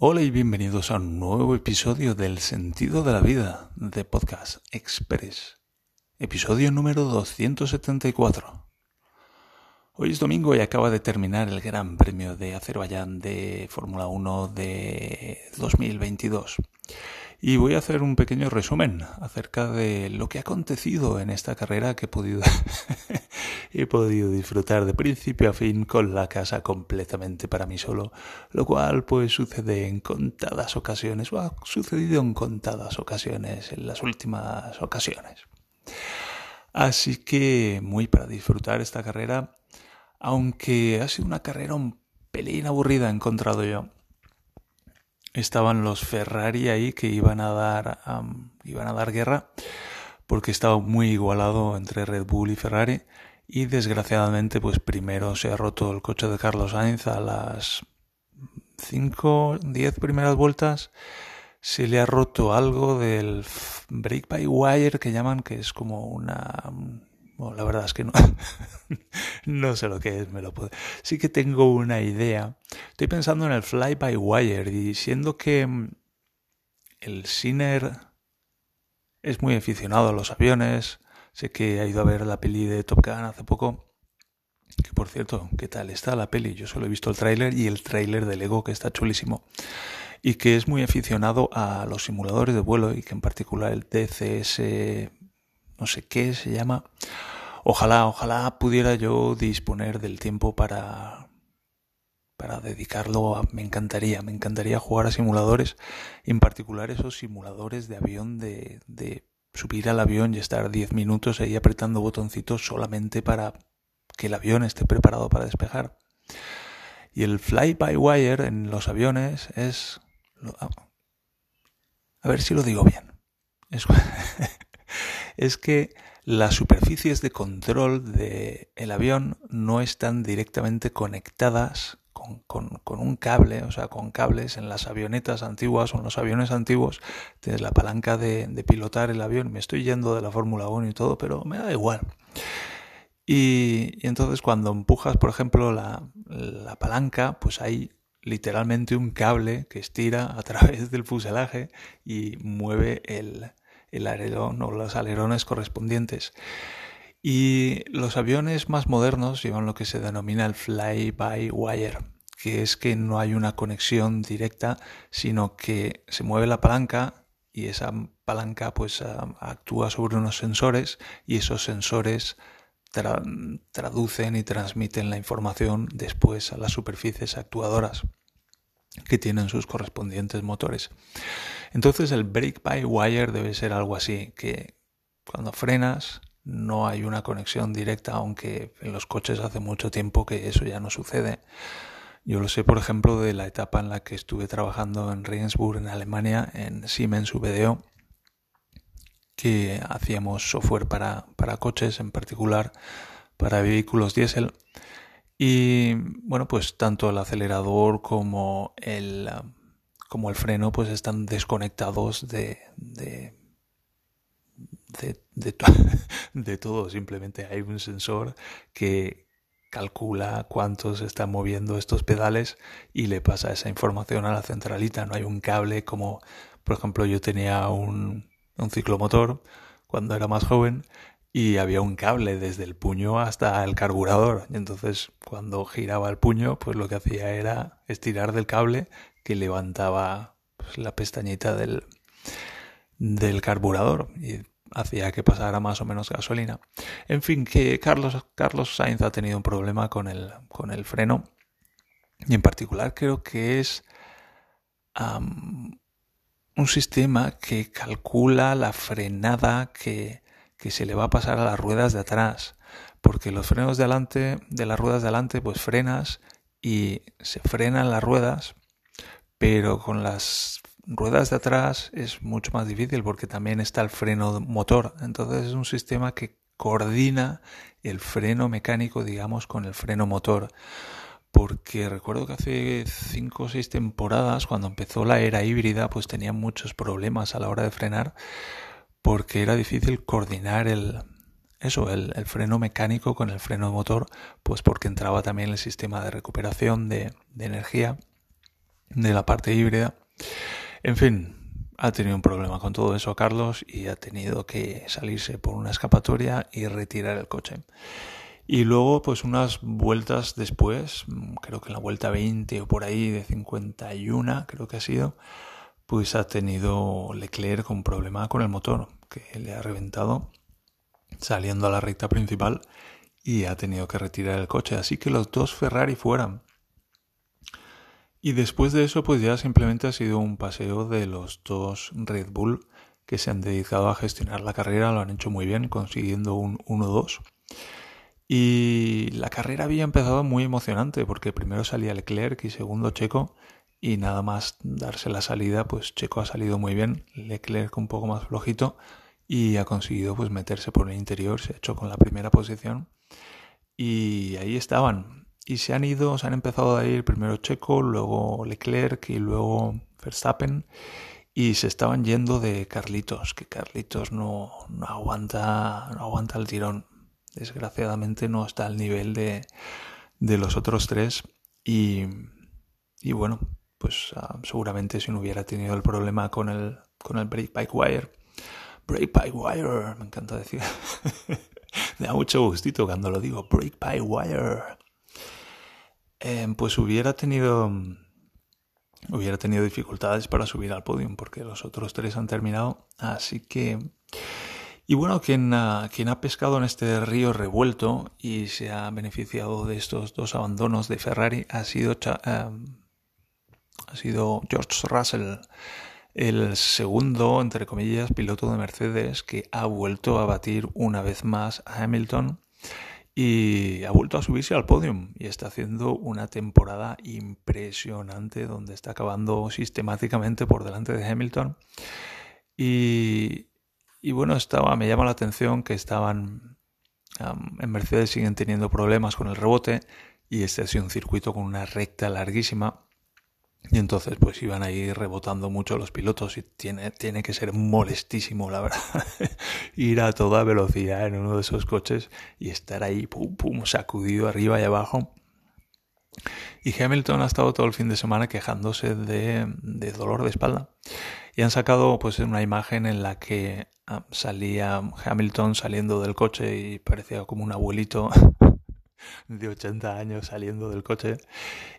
Hola y bienvenidos a un nuevo episodio del Sentido de la Vida de Podcast Express, episodio número 274. Hoy es domingo y acaba de terminar el Gran Premio de Azerbaiyán de Fórmula 1 de 2022 y voy a hacer un pequeño resumen acerca de lo que ha acontecido en esta carrera que he podido, he podido disfrutar de principio a fin con la casa completamente para mí solo, lo cual pues sucede en contadas ocasiones, o ha sucedido en contadas ocasiones, en las últimas ocasiones. Así que muy para disfrutar esta carrera, aunque ha sido una carrera un pelín aburrida he encontrado yo estaban los Ferrari ahí que iban a dar iban a dar guerra porque estaba muy igualado entre Red Bull y Ferrari. Y desgraciadamente pues primero se ha roto el coche de Carlos Sainz a las 5 10 primeras vueltas. Se le ha roto algo del brake by wire que llaman que es como una bueno, la verdad es que no, no sé lo que es, me lo puedo. Sí que tengo una idea. Estoy pensando en el fly by wire y siendo que mm, el Sinner es muy aficionado a los aviones, sé que ha ido a ver la peli de Top Gun hace poco. Que por cierto, ¿qué tal está la peli? Yo solo he visto el tráiler y el tráiler de Lego que está chulísimo. Y que es muy aficionado a los simuladores de vuelo y que en particular el DCS no sé qué se llama. Ojalá, ojalá pudiera yo disponer del tiempo para para dedicarlo a, me encantaría, me encantaría jugar a simuladores, en particular esos simuladores de avión de, de subir al avión y estar 10 minutos ahí apretando botoncitos solamente para que el avión esté preparado para despejar. Y el fly by wire en los aviones es a ver si lo digo bien. Es, es que las superficies de control del el avión no están directamente conectadas con, con, un cable, o sea, con cables en las avionetas antiguas o en los aviones antiguos, tienes la palanca de, de pilotar el avión, me estoy yendo de la Fórmula 1 y todo, pero me da igual. Y, y, entonces cuando empujas, por ejemplo, la, la palanca, pues hay literalmente un cable que estira a través del fuselaje y mueve el, el alerón o los alerones correspondientes. Y los aviones más modernos llevan lo que se denomina el fly-by-wire, que es que no hay una conexión directa, sino que se mueve la palanca y esa palanca pues actúa sobre unos sensores y esos sensores traducen y transmiten la información después a las superficies actuadoras que tienen sus correspondientes motores. Entonces el brake by wire debe ser algo así, que cuando frenas no hay una conexión directa, aunque en los coches hace mucho tiempo que eso ya no sucede. Yo lo sé, por ejemplo, de la etapa en la que estuve trabajando en Regensburg, en Alemania, en Siemens VDO, que hacíamos software para, para coches, en particular para vehículos diésel. Y bueno, pues tanto el acelerador como el, como el freno pues están desconectados de, de, de, todo. Simplemente hay un sensor que calcula cuánto se están moviendo estos pedales y le pasa esa información a la centralita. No hay un cable como, por ejemplo, yo tenía un, un ciclomotor cuando era más joven y había un cable desde el puño hasta el carburador. Y entonces cuando giraba el puño, pues lo que hacía era estirar del cable que levantaba pues, la pestañita del, del carburador y hacía que pasara más o menos gasolina. En fin, que Carlos, Carlos Sainz ha tenido un problema con el, con el freno y en particular creo que es un sistema que calcula la frenada que que se le va a pasar a las ruedas de atrás, porque los frenos de adelante, de las ruedas de adelante, pues frenas y se frenan las ruedas, pero con las ruedas de atrás es mucho más difícil porque también está el freno motor. Entonces es un sistema que coordina el freno mecánico, digamos, con el freno motor. Porque recuerdo que hace cinco o seis temporadas, cuando empezó la era híbrida, pues tenía muchos problemas a la hora de frenar porque era difícil coordinar el, eso, el, freno mecánico con el freno motor, pues porque entraba también el sistema de recuperación de, energía de la parte híbrida. En fin, ha tenido un problema con todo eso Carlos y ha tenido que salirse por una escapatoria y retirar el coche. Y luego, pues unas vueltas después, creo que en la vuelta 20 o por ahí de 51, creo que ha sido, pues ha tenido Leclerc con problema con el motor, que le ha reventado saliendo a la recta principal y ha tenido que retirar el coche. Así que los dos Ferrari fueran. Y después de eso, pues ya simplemente ha sido un paseo de los dos Red Bull que se han dedicado a gestionar la carrera, lo han hecho muy bien, consiguiendo un 1-2. Y la carrera había empezado muy emocionante porque primero salía Leclerc y segundo Checo y nada más darse la salida pues Checo ha salido muy bien, Leclerc un poco más flojito y ha conseguido pues meterse por el interior, se ha hecho con la primera posición y ahí estaban. Y se han ido, se han empezado a ir primero Checo, luego Leclerc y luego Verstappen y se estaban yendo de Carlitos, que Carlitos no, no aguanta no aguanta el tirón. Desgraciadamente no está al nivel de, de los otros tres y, y bueno, pues uh, seguramente si no hubiera tenido el problema con el, con el brake bike wire, brake bike wire, me encanta decir, me da mucho gustito cuando lo digo, brake bike wire, eh, pues hubiera tenido hubiera tenido dificultades para subir al podio porque los otros tres han terminado así que y bueno, quien ha, quien ha pescado en este río revuelto y se ha beneficiado de estos dos abandonos de Ferrari ha sido, em, ha sido George Russell, el segundo, entre comillas, piloto de Mercedes que ha vuelto a batir una vez más a Hamilton y ha vuelto a subirse al podium y está haciendo una temporada impresionante donde está acabando sistemáticamente por delante de Hamilton. Y, y bueno, estaba, me llama la atención que estaban en Mercedes siguen teniendo problemas con el rebote y este ha sido un circuito con una recta larguísima y entonces pues iban ahí rebotando mucho los pilotos y tiene, tiene que ser molestísimo la verdad ir a toda velocidad en uno de esos coches y estar ahí pum pum sacudido arriba y abajo. Y Hamilton ha estado todo el fin de semana quejándose de, de dolor de espalda. Y han sacado pues una imagen en la que Ah, salía Hamilton saliendo del coche y parecía como un abuelito de 80 años saliendo del coche.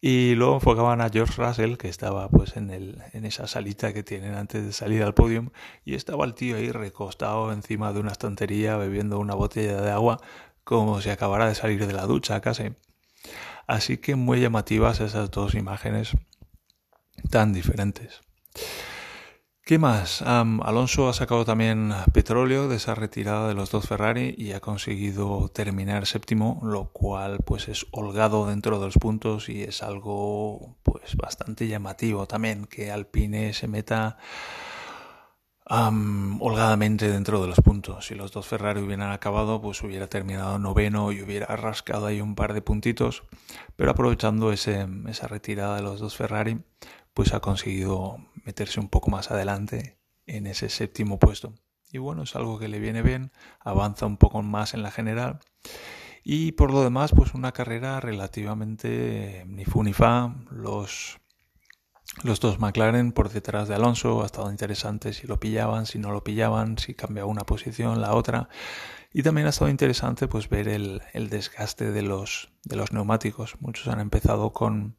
Y luego enfocaban a George Russell que estaba pues en el en esa salita que tienen antes de salir al podium. Y estaba el tío ahí recostado encima de una estantería bebiendo una botella de agua como si acabara de salir de la ducha casi. Así que muy llamativas esas dos imágenes tan diferentes ¿Qué más? Alonso ha sacado también petróleo de esa retirada de los dos Ferrari y ha conseguido terminar séptimo, lo cual pues es holgado dentro de los puntos y es algo pues bastante llamativo también que Alpine se meta holgadamente dentro de los puntos. Si los dos Ferrari hubieran acabado, pues hubiera terminado noveno y hubiera rascado ahí un par de puntitos, pero aprovechando esa retirada de los dos Ferrari, pues ha conseguido meterse un poco más adelante en ese séptimo puesto. Y bueno, es algo que le viene bien, avanza un poco más en la general. Y por lo demás, pues una carrera relativamente ni fu ni fa. Los, los dos McLaren por detrás de Alonso ha estado interesante si lo pillaban, si no lo pillaban, si cambiaba una posición, la otra. Y también ha estado interesante pues ver el, el desgaste de los, de los neumáticos. Muchos han empezado con,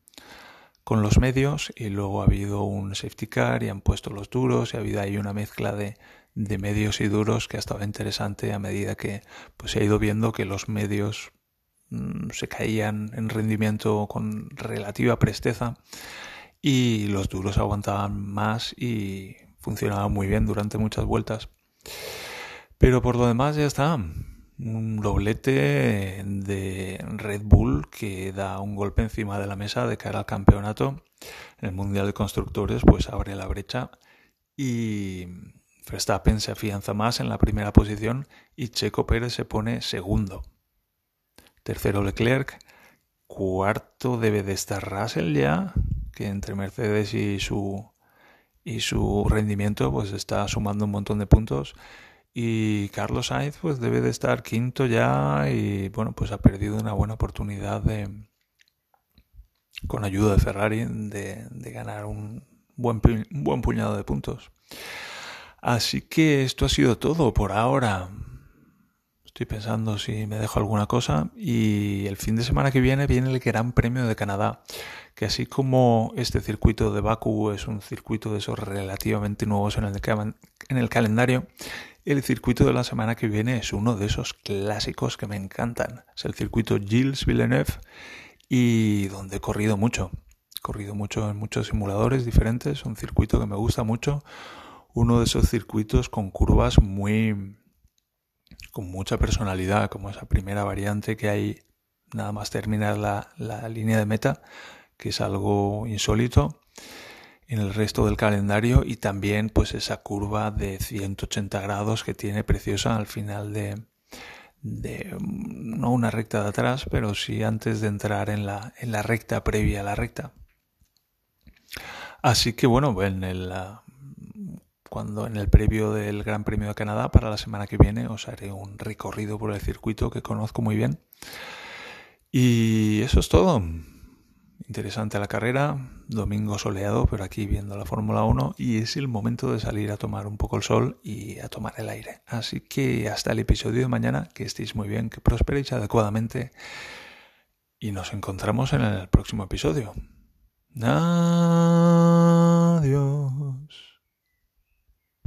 con los medios y luego ha habido un safety car y han puesto los duros y ha habido ahí una mezcla de, de medios y duros que ha estado interesante a medida que pues, se ha ido viendo que los medios mm, se caían en rendimiento con relativa presteza y los duros aguantaban más y funcionaban muy bien durante muchas vueltas. Pero por lo demás ya está un doblete de Red Bull que da un golpe encima de la mesa de cara al campeonato. En el Mundial de Constructores pues abre la brecha y Verstappen se afianza más en la primera posición y Checo Pérez se pone segundo. Tercero Leclerc, cuarto debe de estar Russell ya, que entre Mercedes y su y su rendimiento pues está sumando un montón de puntos y Carlos Sainz pues debe de estar quinto ya y bueno pues ha perdido una buena oportunidad de, con ayuda de Ferrari, de, ganar un buen, un buen puñado de puntos. Así que esto ha sido todo por ahora. Estoy pensando si me dejo alguna cosa. Y el fin de semana que viene viene el Gran Premio de Canadá. Que así como este circuito de Baku es un circuito de esos relativamente nuevos en el, en el calendario, el circuito de la semana que viene es uno de esos clásicos que me encantan. Es el circuito Gilles Villeneuve y donde he corrido mucho. He corrido mucho en muchos simuladores diferentes. Un circuito que me gusta mucho. Uno de esos circuitos con curvas muy con mucha personalidad, como esa primera variante que hay nada más terminar la, la línea de meta, que es algo insólito en el resto del calendario y también pues esa curva de 180 grados que tiene preciosa al final de, de no una recta de atrás, pero sí antes de entrar en la, en la recta previa a la recta. Así que bueno, en el, cuando en el previo del Gran Premio de Canadá para la semana que viene os haré un recorrido por el circuito que conozco muy bien. Y eso es todo. Interesante la carrera, domingo soleado, pero aquí viendo la Fórmula 1 y es el momento de salir a tomar un poco el sol y a tomar el aire. Así que hasta el episodio de mañana, que estéis muy bien, que prosperéis adecuadamente y nos encontramos en el próximo episodio. Adiós.